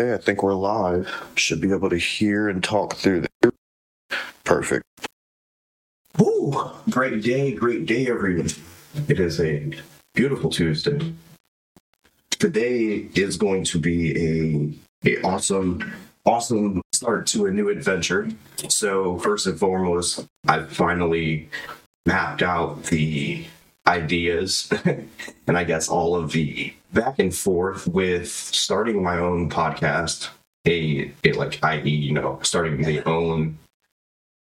Okay, I think we're live. Should be able to hear and talk through this. Perfect. Woo! Great day, great day, everyone. It is a beautiful Tuesday. Today is going to be a, a awesome, awesome start to a new adventure. So first and foremost, I've finally mapped out the ideas and I guess all of the back and forth with starting my own podcast. A, a like i.e. you know starting my own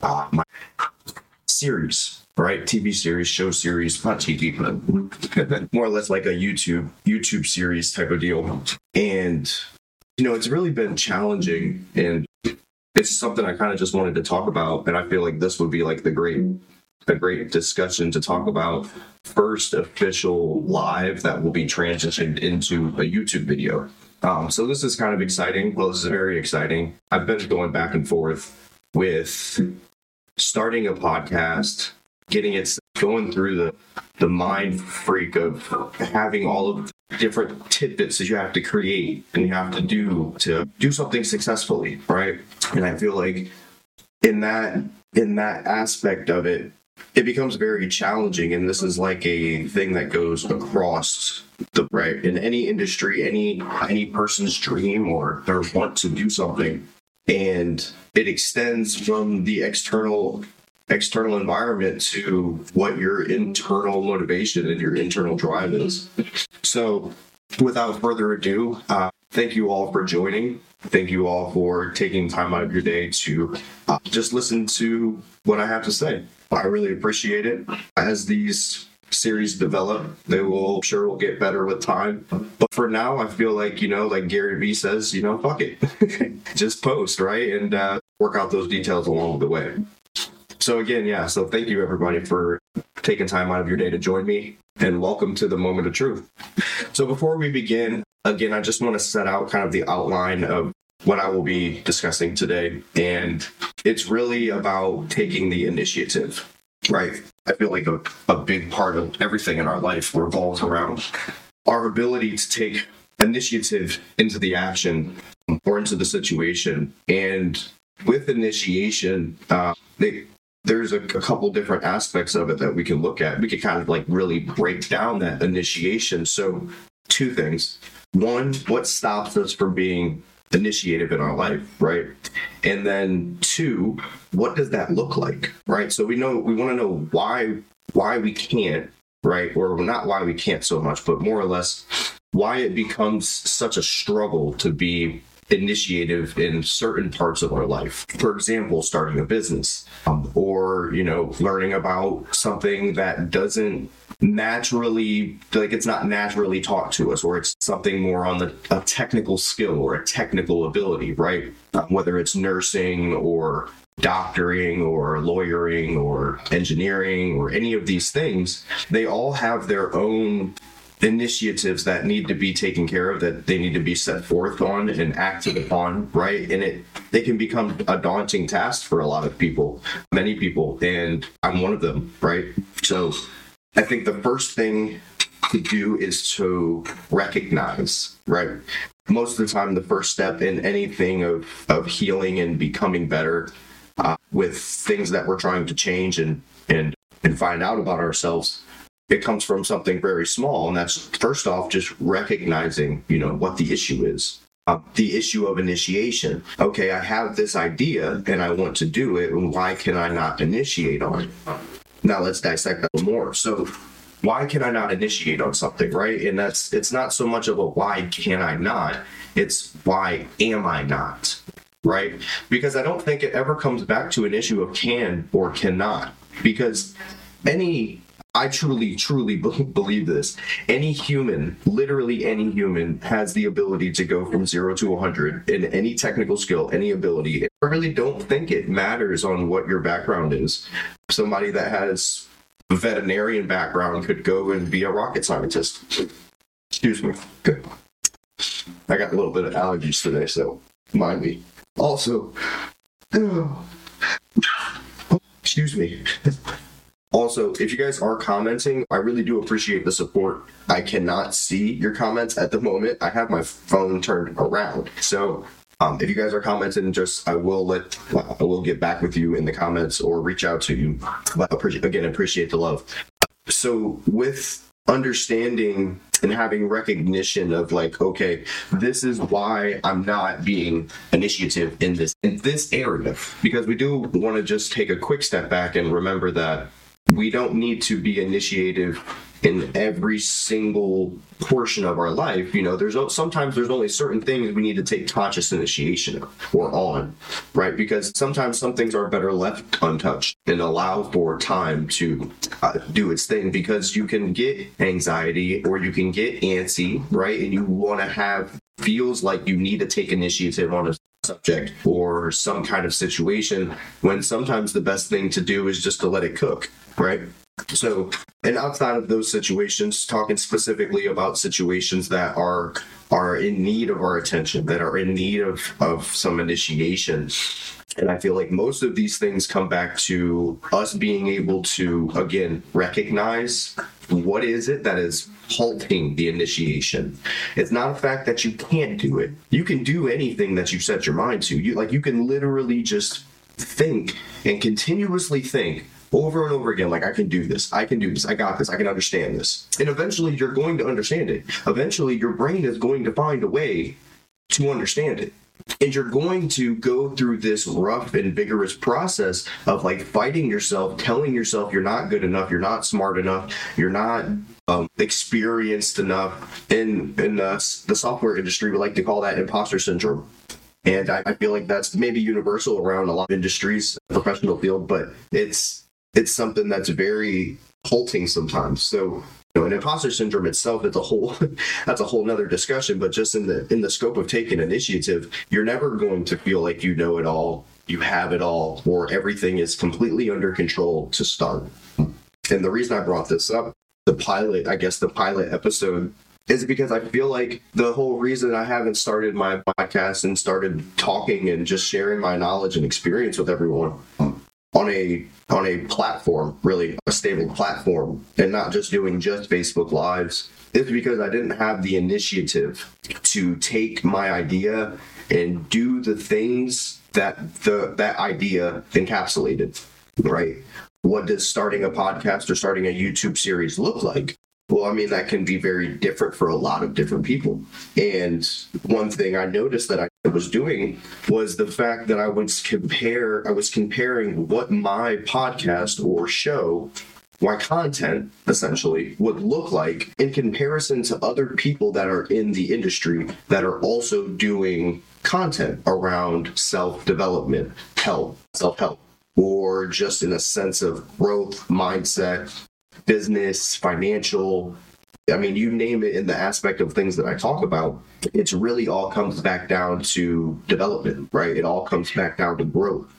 uh, my series, right? TV series, show series, not TV, but more or less like a YouTube YouTube series type of deal. And you know, it's really been challenging, and it's something I kind of just wanted to talk about. And I feel like this would be like the great a great discussion to talk about first official live that will be transitioned into a YouTube video. Um, so this is kind of exciting. Well, this is very exciting. I've been going back and forth with starting a podcast, getting it going through the the mind freak of having all of the different tidbits that you have to create and you have to do to do something successfully, right? And I feel like in that in that aspect of it, it becomes very challenging and this is like a thing that goes across the right in any industry any any person's dream or their want to do something. And it extends from the external external environment to what your internal motivation and your internal drive is. So without further ado uh, thank you all for joining. Thank you all for taking time out of your day to uh, just listen to what i have to say. I really appreciate it. As these series develop they will I'm sure will get better with time. But for now i feel like you know like gary vee says you know fuck it. Just post right? And uh, work out those details along the way so again yeah so thank you everybody for taking time out of your day to join me and welcome to the moment of truth. So before we begin again i just want to set out kind of the outline of what i will be discussing today and it's really about taking the initiative right? I feel like a, a big part of everything in our life revolves around our ability to take initiative into the action or into the situation and with initiation uh, they, there's a, a couple different aspects of it that we can look at. We could kind of like really break down that initiation. So two things. One what stops us from being initiative in our life right? And then two what does that look like right? So we know we want to know why why we can't right? Or not why we can't so much but more or less why it becomes such a struggle to be initiative in certain parts of our life. For example starting a business um, or you know learning about something that doesn't naturally like it's not naturally taught to us or it's something more on the a technical skill or a technical ability right? Um, whether it's nursing or doctoring or lawyering or engineering or any of these things they all have their own initiatives that need to be taken care of that they need to be set forth on and acted upon right? And it they can become a daunting task for a lot of people many people and i'm one of them right? So i think the first thing to do is to recognize right? Most of the time the first step in anything of of healing and becoming better uh, with things that we're trying to change and and and find out about ourselves it comes from something very small and that's first off just recognizing you know what the issue is. Uh, the issue of initiation. Okay i have this idea and i want to do it and why can i not initiate on it? Now let's dissect that more. So why can i not initiate on something right? And that's it's not so much of a why can i not it's why am i not right? Because i don't think it ever comes back to an issue of can or cannot. Because any I truly, truly believe this. Any human, literally any human, has the ability to go from zero to 100 in any technical skill, any ability. I really don't think it matters on what your background is. Somebody that has a veterinarian background could go and be a rocket scientist. Excuse me. I got a little bit of allergies today, so mind me. Also, excuse me. Also, if you guys are commenting, I really do appreciate the support. I cannot see your comments at the moment. I have my phone turned around. So um, if you guys are commenting, just I will let I will get back with you in the comments or reach out to you. But appreciate, again, appreciate the love. So with understanding and having recognition of like okay this is why i'm not being initiative in this in this area because we do want to just take a quick step back and remember that we don't need to be initiative in every single portion of our life. You know there's sometimes there's only certain things we need to take conscious initiation or on right? Because sometimes some things are better left untouched and allow for time to uh, do its thing because you can get anxiety or you can get antsy right? And you want to have feels like you need to take initiative on a subject or some kind of situation when sometimes the best thing to do is just to let it cook right so, and outside of those situations, talking specifically about situations that are are in need of our attention, that are in need of of some initiation. And I feel like most of these things come back to us being able to again recognize what is it that is halting the initiation. It's not a fact that you can't do it. You can do anything that you set your mind to. You like you can literally just think and continuously think over and over again like i can do this i can do this i got this i can understand this. And eventually you're going to understand it. Eventually your brain is going to find a way to understand it. And you're going to go through this rough and vigorous process of like fighting yourself telling yourself you're not good enough you're not smart enough you're not um, experienced enough. In in uh, the software industry we like to call that imposter syndrome. And I, I feel like that's maybe universal around a lot of industries professional field but it's it's something that's very halting sometimes. So you know, an imposter syndrome itself is a whole that's a whole nother discussion. But just in the in the scope of taking initiative, you're never going to feel like you know it all, you have it all, or everything is completely under control to start. And the reason I brought this up, the pilot, I guess the pilot episode is because I feel like the whole reason I haven't started my podcast and started talking and just sharing my knowledge and experience with everyone on a on a platform, really a stable platform, and not just doing just Facebook Lives, is because I didn't have the initiative to take my idea and do the things that the that idea encapsulated. Right? What does starting a podcast or starting a YouTube series look like? Well, I mean, that can be very different for a lot of different people. And one thing I noticed that I was doing was the fact that I was compare I was comparing what my podcast or show my content essentially would look like in comparison to other people that are in the industry that are also doing content around self-development, help, self-help, or just in a sense of growth mindset, business, financial. I mean, you name it in the aspect of things that I talk about, it's really all comes back down to development, right? It all comes back down to growth.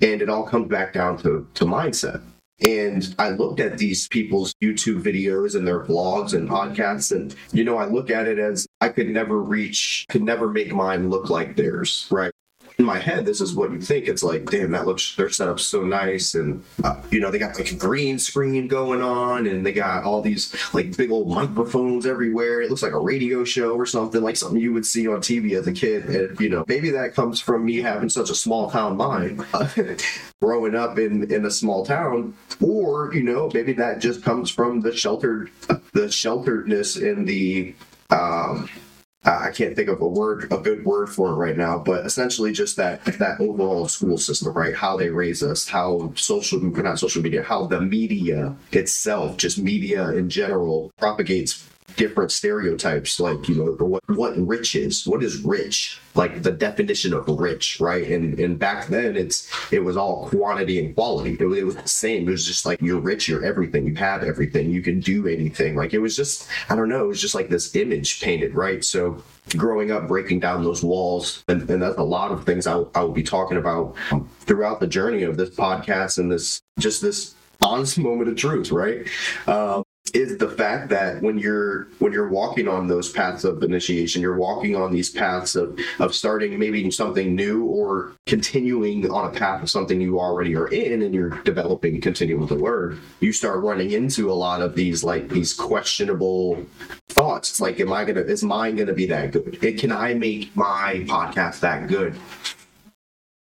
And it all comes back down to, to mindset. And I looked at these people's YouTube videos and their blogs and podcasts. And, you know, I look at it as I could never reach, could never make mine look like theirs, right? In my head, this is what you think. It's like, damn, that looks their setup's so nice, and uh, you know they got like a green screen going on, and they got all these like big old microphones everywhere. It looks like a radio show or something, like something you would see on TV as a kid. And you know, maybe that comes from me having such a small town mind, growing up in in a small town, or you know, maybe that just comes from the sheltered, the shelteredness in the um Uh, I can't think of a word, a good word for it right now, but essentially just that that overall school system, right? How they raise us, how social, not social media, how the media itself, just media in general, propagates different stereotypes like you know what what rich is what is rich? Like the definition of rich right? And and back then it's it was all quantity and quality. It, it, was the same. It was just like you're rich you're everything you have everything you can do anything. Like it was just i don't know it was just like this image painted right? So growing up breaking down those walls and, and that's a lot of things I, I will be talking about throughout the journey of this podcast and this just this honest moment of truth right? Um, is the fact that when you're when you're walking on those paths of initiation you're walking on these paths of of starting maybe something new or continuing on a path of something you already are in and you're developing continuing to learn you start running into a lot of these like these questionable thoughts. It's like am i gonna is mine gonna be that good? It, can i make my podcast that good?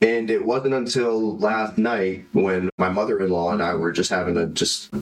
And it wasn't until last night when my mother-in-law and I were just having a just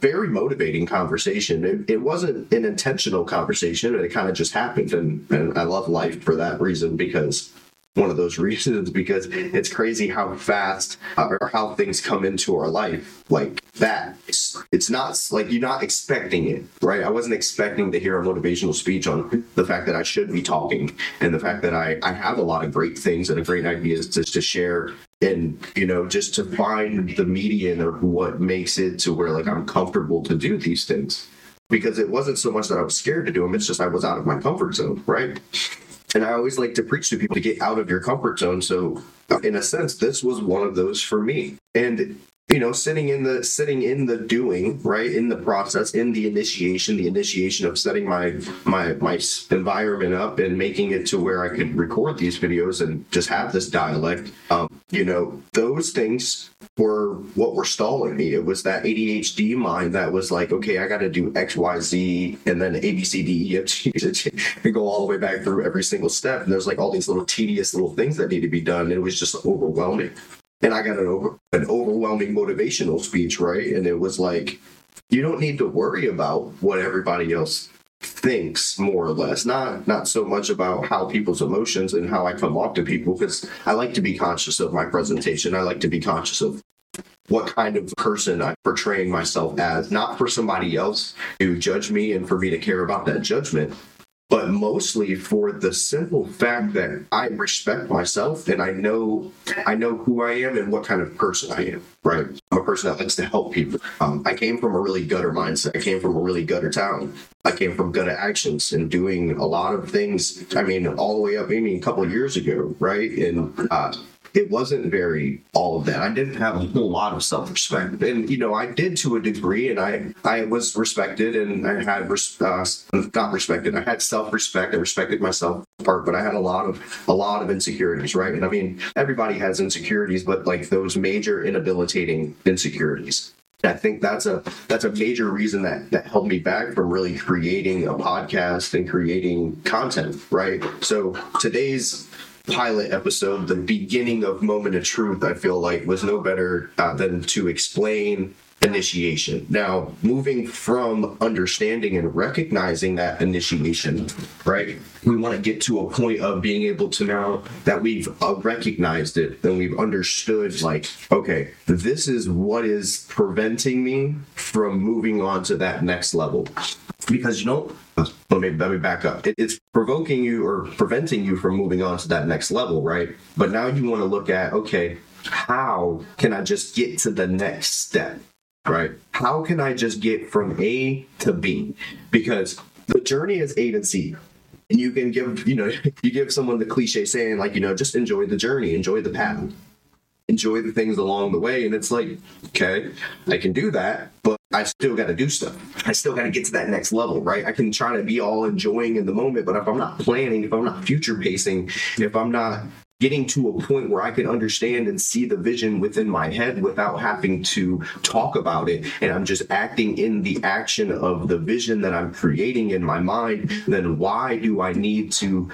very motivating conversation. It, it wasn't an intentional conversation, it kind of just happened. And, and I love life for that reason because one of those reasons because it's crazy how fast uh, or how things come into our life like that. It's, not like you're not expecting it, right? I wasn't expecting to hear a motivational speech on the fact that I should be talking and the fact that I, I have a lot of great things and great ideas to, to share and you know just to find the median of what makes it to where like i'm comfortable to do these things because it wasn't so much that i was scared to do them it's just i was out of my comfort zone right and i always like to preach to people to get out of your comfort zone so in a sense this was one of those for me and you know sitting in the sitting in the doing right in the process in the initiation the initiation of setting my my my environment up and making it to where i could record these videos and just have this dialect um, you know those things were what were stalling me. It was that adhd mind that was like okay i got to do x y z and then a b c d e f g and go all the way back through every single step and there's like all these little tedious little things that need to be done it was just overwhelming and I got an over an overwhelming motivational speech, right? And it was like, you don't need to worry about what everybody else thinks more or less not not so much about how people's emotions and how i come off to people because i like to be conscious of my presentation i like to be conscious of what kind of person i'm portraying myself as not for somebody else to judge me and for me to care about that judgment but mostly for the simple fact that I respect myself and I know I know who I am and what kind of person I am. Right, I'm a person that likes to help people. Um, I came from a really gutter mindset. I came from a really gutter town. I came from gutter actions and doing a lot of things. I mean, all the way up, maybe a couple of years ago, right? And uh, it wasn't very all of that. I didn't have a whole lot of self respect, and you know, I did to a degree, and I I was respected, and I had uh, not respected. I had self respect. I respected myself part, but I had a lot of a lot of insecurities, right? And I mean, everybody has insecurities, but like those major inhabilitating insecurities. I think that's a that's a major reason that that held me back from really creating a podcast and creating content, right? So today's pilot episode, the beginning of Moment of Truth, I feel like was no better uh, than to explain initiation. Now, moving from understanding and recognizing that initiation, right? We want to get to a point of being able to now that we've uh, recognized it then we've understood, like, okay, this is what is preventing me from moving on to that next level. Because you know, let me let me back up. It, it's provoking you or preventing you from moving on to that next level, right? But now you want to look at okay, how can I just get to the next step? Right? How can I just get from A to B? Because the journey is A to Z. And you can give, you know, you give someone the cliche saying, like, you know, just enjoy the journey, enjoy the path, enjoy the things along the way. And it's like, okay, I can do that, but I still got to do stuff. I still got to get to that next level, right? I can try to be all enjoying in the moment, but if I'm not planning, if I'm not future pacing, if I'm not getting to a point where I can understand and see the vision within my head without having to talk about it. And I'm just acting in the action of the vision that I'm creating in my mind. Then why do I need to,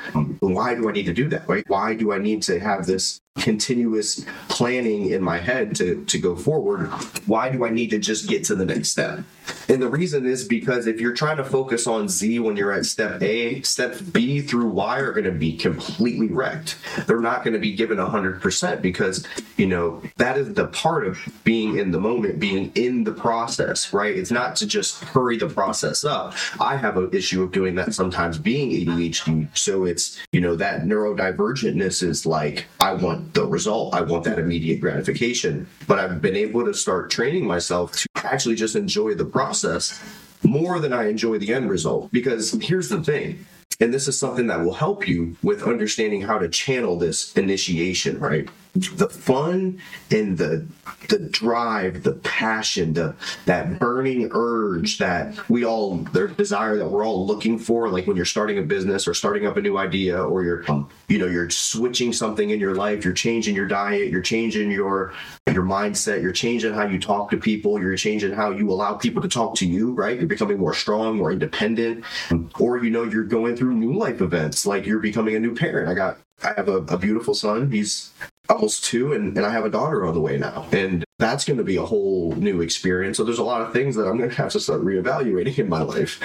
why do I need to do that? Right? Why do I need to have this continuous planning in my head to, to go forward, why do I need to just get to the next step? And the reason is because if you're trying to focus on Z when you're at step A, step B through Y are going to be completely wrecked. They're not going to be given 100% because, you know, that is the part of being in the moment, being in the process, right? It's not to just hurry the process up. I have an issue of doing that sometimes being ADHD. So it's, you know, that neurodivergentness is like, I want the result. I want that immediate gratification. But I've been able to start training myself to actually just enjoy the process more than I enjoy the end result. Because here's the thing, and this is something that will help you with understanding how to channel this initiation, right? The fun and the the drive, the passion, the that burning urge that we all the desire that we're all looking for, like when you're starting a business or starting up a new idea, or you're you know you're switching something in your life, you're changing your diet, you're changing your your mindset, you're changing how you talk to people, you're changing how you allow people to talk to you, right? You're becoming more strong, more independent, or you know you're going through new life events, like you're becoming a new parent. I got I have a, a beautiful son. He's almost two, and, and I have a daughter on the way now. And that's going to be a whole new experience. So there's a lot of things that I'm going to have to start reevaluating in my life.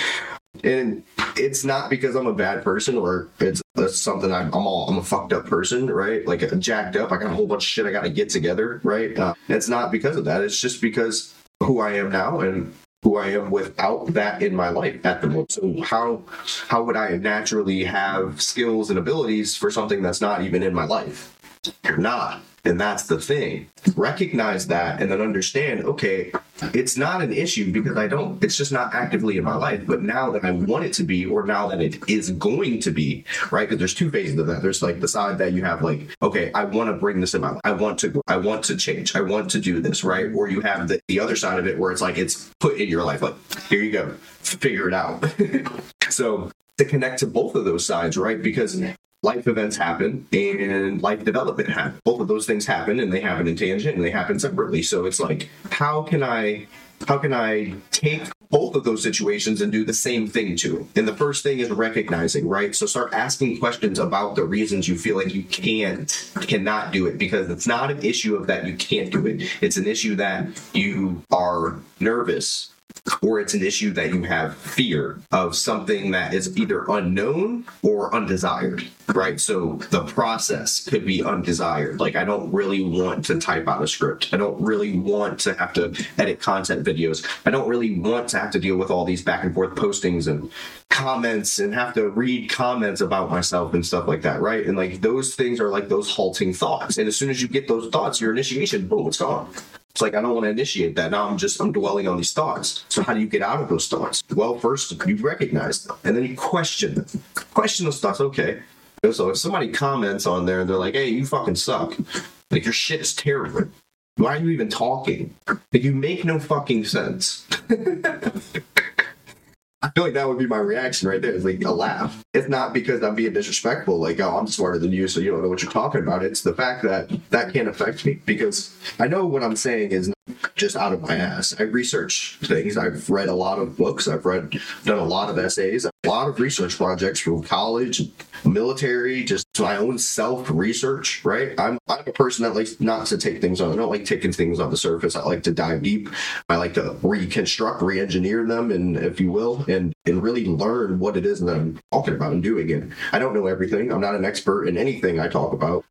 And it's not because I'm a bad person or it's, it's something I'm, I'm all I'm a fucked up person, right? Like jacked up. I got a whole bunch of shit I got to get together, right? Uh, it's not because of that. It's just because who I am now and who I am without that in my life at the moment. So how how would I naturally have skills and abilities for something that's not even in my life? You're not. And that's the thing. Recognize that and then understand, okay, it's not an issue because I don't, it's just not actively in my life. But now that I want it to be, or now that it is going to be, right? Because there's two phases of that. There's like the side that you have, like, okay, I want to bring this in my life. I want to, I want to change. I want to do this, right? Or you have the, the other side of it where it's like, it's put in your life. Like, here you go, figure it out. so to connect to both of those sides, right? Because life events happen and life development happen. Both of those things happen and they happen in tangent and they happen separately. So it's like, how can I how can I take both of those situations and do the same thing to And the first thing is recognizing, right? So start asking questions about the reasons you feel like you can't, cannot do it because it's not an issue of that you can't do it. It's an issue that you are nervous or it's an issue that you have fear of something that is either unknown or undesired, right? So the process could be undesired. Like, I don't really want to type out a script. I don't really want to have to edit content videos. I don't really want to have to deal with all these back and forth postings and comments and have to read comments about myself and stuff like that, right? And like those things are like those halting thoughts. And as soon as you get those thoughts, your initiation, boom, it's gone. It's like I don't want to initiate that. Now I'm just I'm dwelling on these thoughts. So how do you get out of those thoughts? Well, first you recognize them, and then you question them. Question those thoughts. Okay. So if somebody comments on there and they're like, "Hey, you fucking suck," like your shit is terrible. Why are you even talking? Like you make no fucking sense. I feel like that would be my reaction right there. It's like a laugh. It's not because I'm being disrespectful, like, oh, I'm smarter than you, so you don't know what you're talking about. It's the fact that that can't affect me because I know what I'm saying is just out of my ass. I research things. I've read a lot of books. I've read, done a lot of essays, a lot of research projects from college, military, just my own self research. Right. I'm I'm a person that likes not to take things on. I don't like taking things on the surface. I like to dive deep. I like to reconstruct, re-engineer them, and if you will, and and really learn what it is that I'm talking about and doing. And I don't know everything. I'm not an expert in anything I talk about,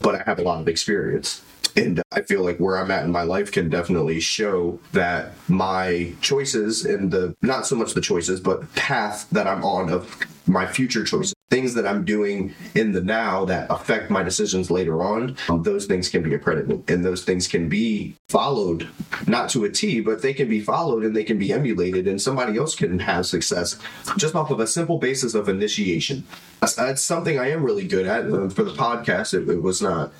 but I have a lot of experience. And I feel like where I'm at in my life can definitely show that my choices and the not so much the choices, but path that I'm on of my future choices, things that I'm doing in the now that affect my decisions later on, um, those things can be accredited and those things can be followed, not to a T, but they can be followed and they can be emulated, and somebody else can have success just off of a simple basis of initiation. That's, something I am really good at. Uh, for the podcast, it, it was not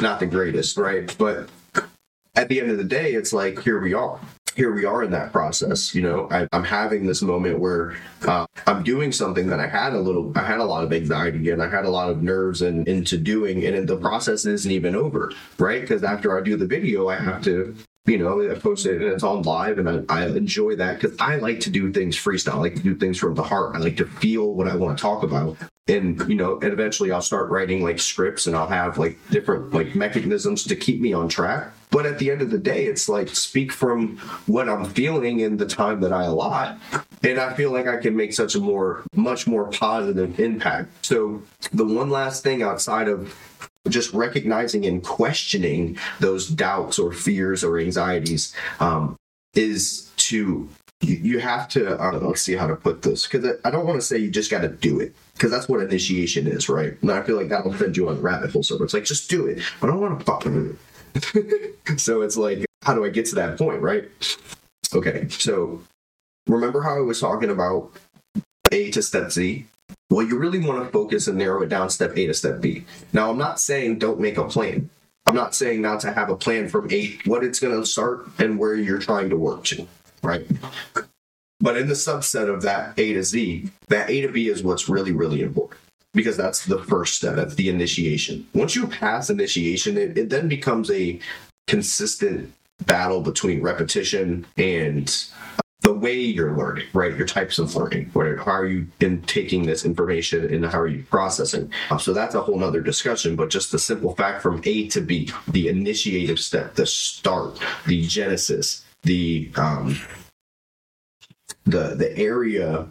not the greatest, right? But at the end of the day, it's like here we are. Here we are in that process. You know, I, am having this moment where uh, I'm doing something that I had a little, I had a lot of anxiety and I had a lot of nerves and into doing, and the process isn't even over, right? Because after I do the video, I have to you know, I post it and it's on live, and I, I enjoy that because I like to do things freestyle. I like to do things from the heart. I like to feel what I want to talk about, and you know, and eventually I'll start writing like scripts, and I'll have like different like mechanisms to keep me on track. But at the end of the day, it's like speak from what I'm feeling in the time that I allot, and I feel like I can make such a more, much more positive impact. So the one last thing outside of just recognizing and questioning those doubts or fears or anxieties um, is to you have to uh, let's see how to put this because i don't want to say you just got to do it because that's what initiation is right? And i feel like that'll send you on rabbit hole so it's like just do it i don't want to fucking so it's like how do i get to that point right? Okay so remember how i was talking about a to step z? Well, you really want to focus and narrow it down step A to step B. Now, I'm not saying don't make a plan. I'm not saying not to have a plan from A, what it's going to start and where you're trying to work to, right? But in the subset of that A to Z, that A to B is what's really, really important because that's the first step. That's the initiation. Once you pass initiation, it, it then becomes a consistent battle between repetition and the way you're learning, right? Your types of learning, where how are you in taking this information and how are you processing? Uh, so that's a whole nother discussion, but just the simple fact from A to B, the initiative step, the start, the genesis, the um the the area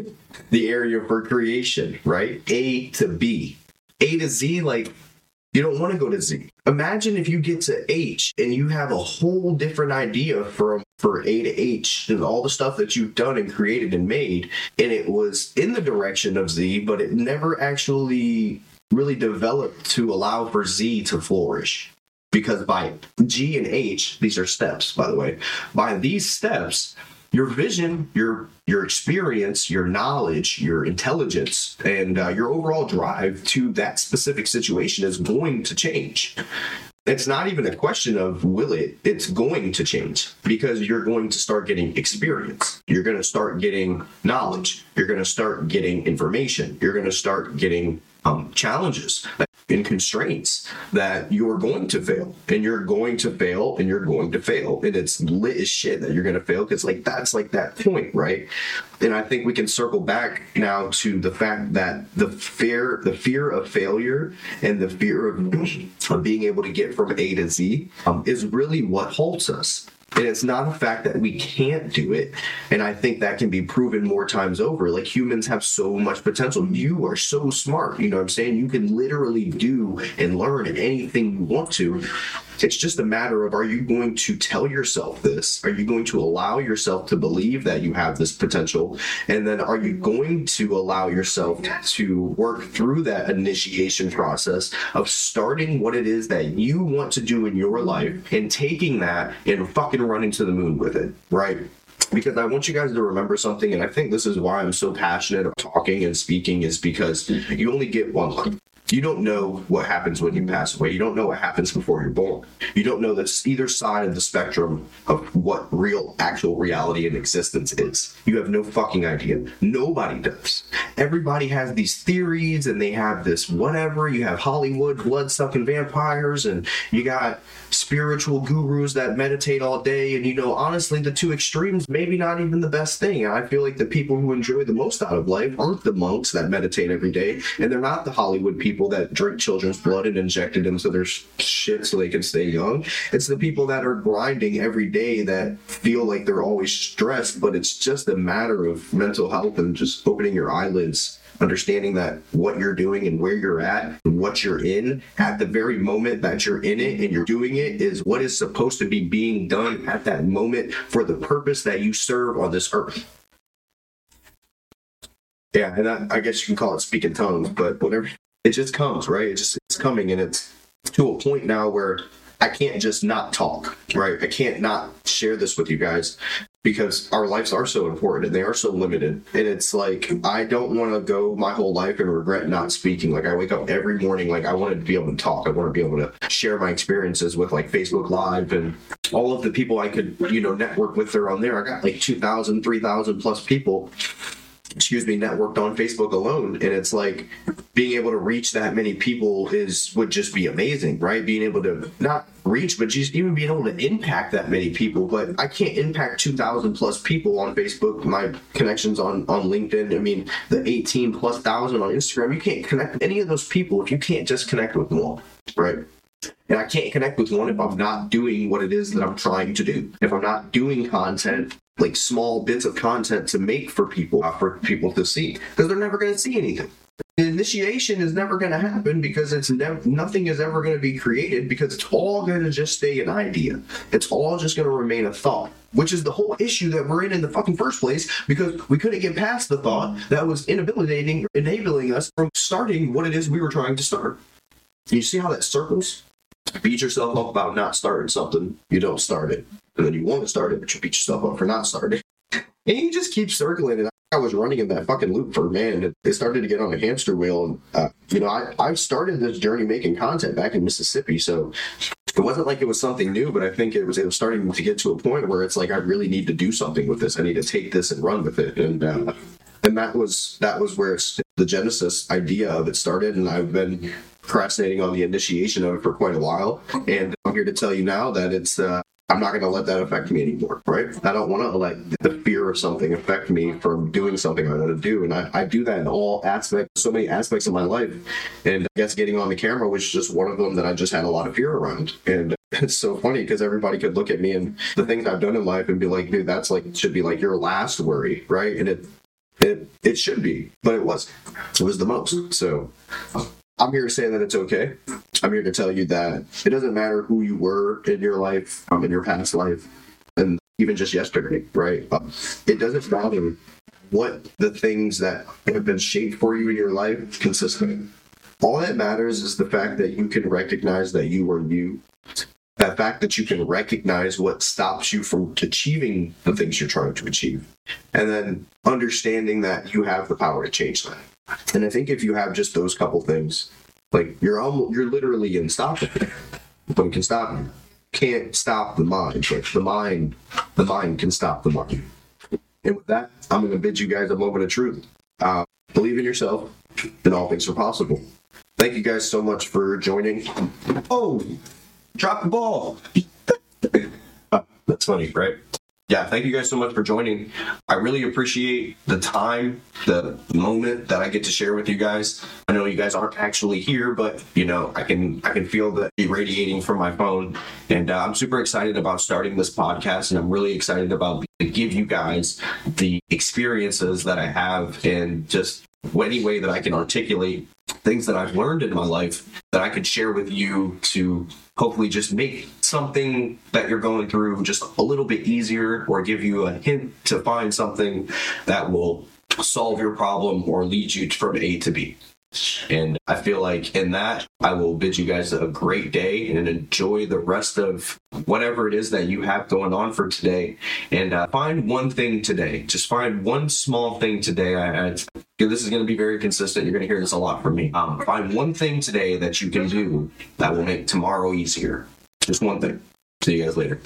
the area for creation, right? A to B. A to Z, like you don't want to go to Z. Imagine if you get to H and you have a whole different idea from for A to H and all the stuff that you've done and created and made, and it was in the direction of Z, but it never actually really developed to allow for Z to flourish. Because by G and H, these are steps, by the way, by these steps, your vision, your your experience, your knowledge, your intelligence, and uh, your overall drive to that specific situation is going to change. It's not even a question of will it, it's going to change because you're going to start getting experience. You're going to start getting knowledge. You're going to start getting information. You're going to start getting um, challenges and constraints that you're going to fail. And you're going to fail and you're going to fail. And it's lit as shit that you're going to fail because like that's like that point right? And i think we can circle back now to the fact that the fear the fear of failure and the fear of, of being able to get from a to z um, is really what halts us and it's not a fact that we can't do it. And I think that can be proven more times over. Like humans have so much potential. You are so smart. You know what I'm saying? You can literally do and learn anything you want to. It's just a matter of are you going to tell yourself this? Are you going to allow yourself to believe that you have this potential? And then are you going to allow yourself to work through that initiation process of starting what it is that you want to do in your life and taking that and fucking running to the moon with it, right? because I want you guys to remember something, and I think this is why I'm so passionate about talking and speaking, is because you only get one life. You don't know what happens when you pass away. You don't know what happens before you're born. You don't know that's either side of the spectrum of what real, actual reality and existence is. You have no fucking idea. Nobody does. Everybody has these theories and they have this whatever. You have Hollywood blood sucking vampires and you got spiritual gurus that meditate all day. And you know, honestly, the two extremes, maybe not even the best thing. I feel like the people who enjoy the most out of life aren't the monks that meditate every day, and they're not the Hollywood people that drink children's blood and inject it into their shit so they can stay young. It's the people that are grinding every day that feel like they're always stressed, but it's just a matter of mental health and just opening your eyelids understanding that what you're doing and where you're at and what you're in at the very moment that you're in it and you're doing it is what is supposed to be being done at that moment for the purpose that you serve on this earth. Yeah, and I, I guess you can call it speaking tongues, but whatever it just comes, right? It just it's coming and it's to a point now where I can't just not talk, right? I can't not share this with you guys because our lives are so important and they are so limited. And it's like I don't want to go my whole life and regret not speaking. Like I wake up every morning like I wanted to be able to talk. I want to be able to share my experiences with like Facebook Live and all of the people I could, you know, network with there on there. I got like 2,000, 3,000 plus people excuse me networked on facebook alone. And it's like being able to reach that many people is would just be amazing right? Being able to not reach but just even being able to impact that many people. But i can't impact 2000 plus people on facebook. My connections on on linkedin i mean the 18 plus thousand on instagram. You can't connect with any of those people if you can't just connect with one right? And I can't connect with one if I'm not doing what it is that I'm trying to do. If I'm not doing content, like small bits of content to make for people, uh, for people to see, because they're never going to see anything. The initiation is never going to happen because it's never nothing is ever going to be created because it's all going to just stay an idea. It's all just going to remain a thought, which is the whole issue that we're in in the fucking first place because we couldn't get past the thought that was inhabilitating, enabling us from starting what it is we were trying to start. You see how that circles? beat yourself up about not starting something, you don't start it. And then you want to start it, but you beat yourself up for not starting. And you just keep circling it. I was running in that fucking loop for man. It, started to get on a hamster wheel. And, uh, you know, I, I started this journey making content back in Mississippi. So it wasn't like it was something new, but I think it was, it was starting to get to a point where it's like, I really need to do something with this. I need to take this and run with it. And, uh, and that was, that was where the genesis idea of it started. And I've been procrastinating on the initiation of it for quite a while. And I'm here to tell you now that it's, uh, I'm not going to let that affect me anymore, right? I don't want to let the fear of something affect me from doing something I want to do. And I, I do that in all aspects, so many aspects of my life. And I guess getting on the camera was just one of them that I just had a lot of fear around. And it's so funny because everybody could look at me and the things I've done in life and be like, dude, that's like, should be like your last worry, right? And it, it, it should be, but it was. It was the most. So I'm here to say that it's okay. I'm here to tell you that it doesn't matter who you were in your life, um, in your past life, and even just yesterday, right? Um, it doesn't matter what the things that have been shaped for you in your life consistent. All that matters is the fact that you can recognize that you are you. That fact that you can recognize what stops you from achieving the things you're trying to achieve. And then understanding that you have the power to change that. And I think if you have just those couple things, like you're almost you're literally unstoppable. But can stop you. Can't stop the mind, but the mind the mind can stop the mind. And with that, I'm gonna bid you guys a moment of truth. Uh, believe in yourself, and all things are possible. Thank you guys so much for joining. Oh, drop the ball. Uh, that's funny, right? Yeah, thank you guys so much for joining. I really appreciate the time, the moment that I get to share with you guys. I know you guys aren't actually here, but you know, I can I can feel the radiating from my phone, and uh, I'm super excited about starting this podcast, and I'm really excited about to give you guys the experiences that I have, and just any way that I can articulate things that I've learned in my life that I could share with you to hopefully just make something that you're going through just a little bit easier or give you a hint to find something that will solve your problem or lead you from A to B. And I feel like in that, I will bid you guys a great day and enjoy the rest of whatever it is that you have going on for today. And uh, find one thing today. Just find one small thing today. I, I this is going to be very consistent. You're going to hear this a lot from me. Um, find one thing today that you can do that will make tomorrow easier. Just one thing. See you guys later.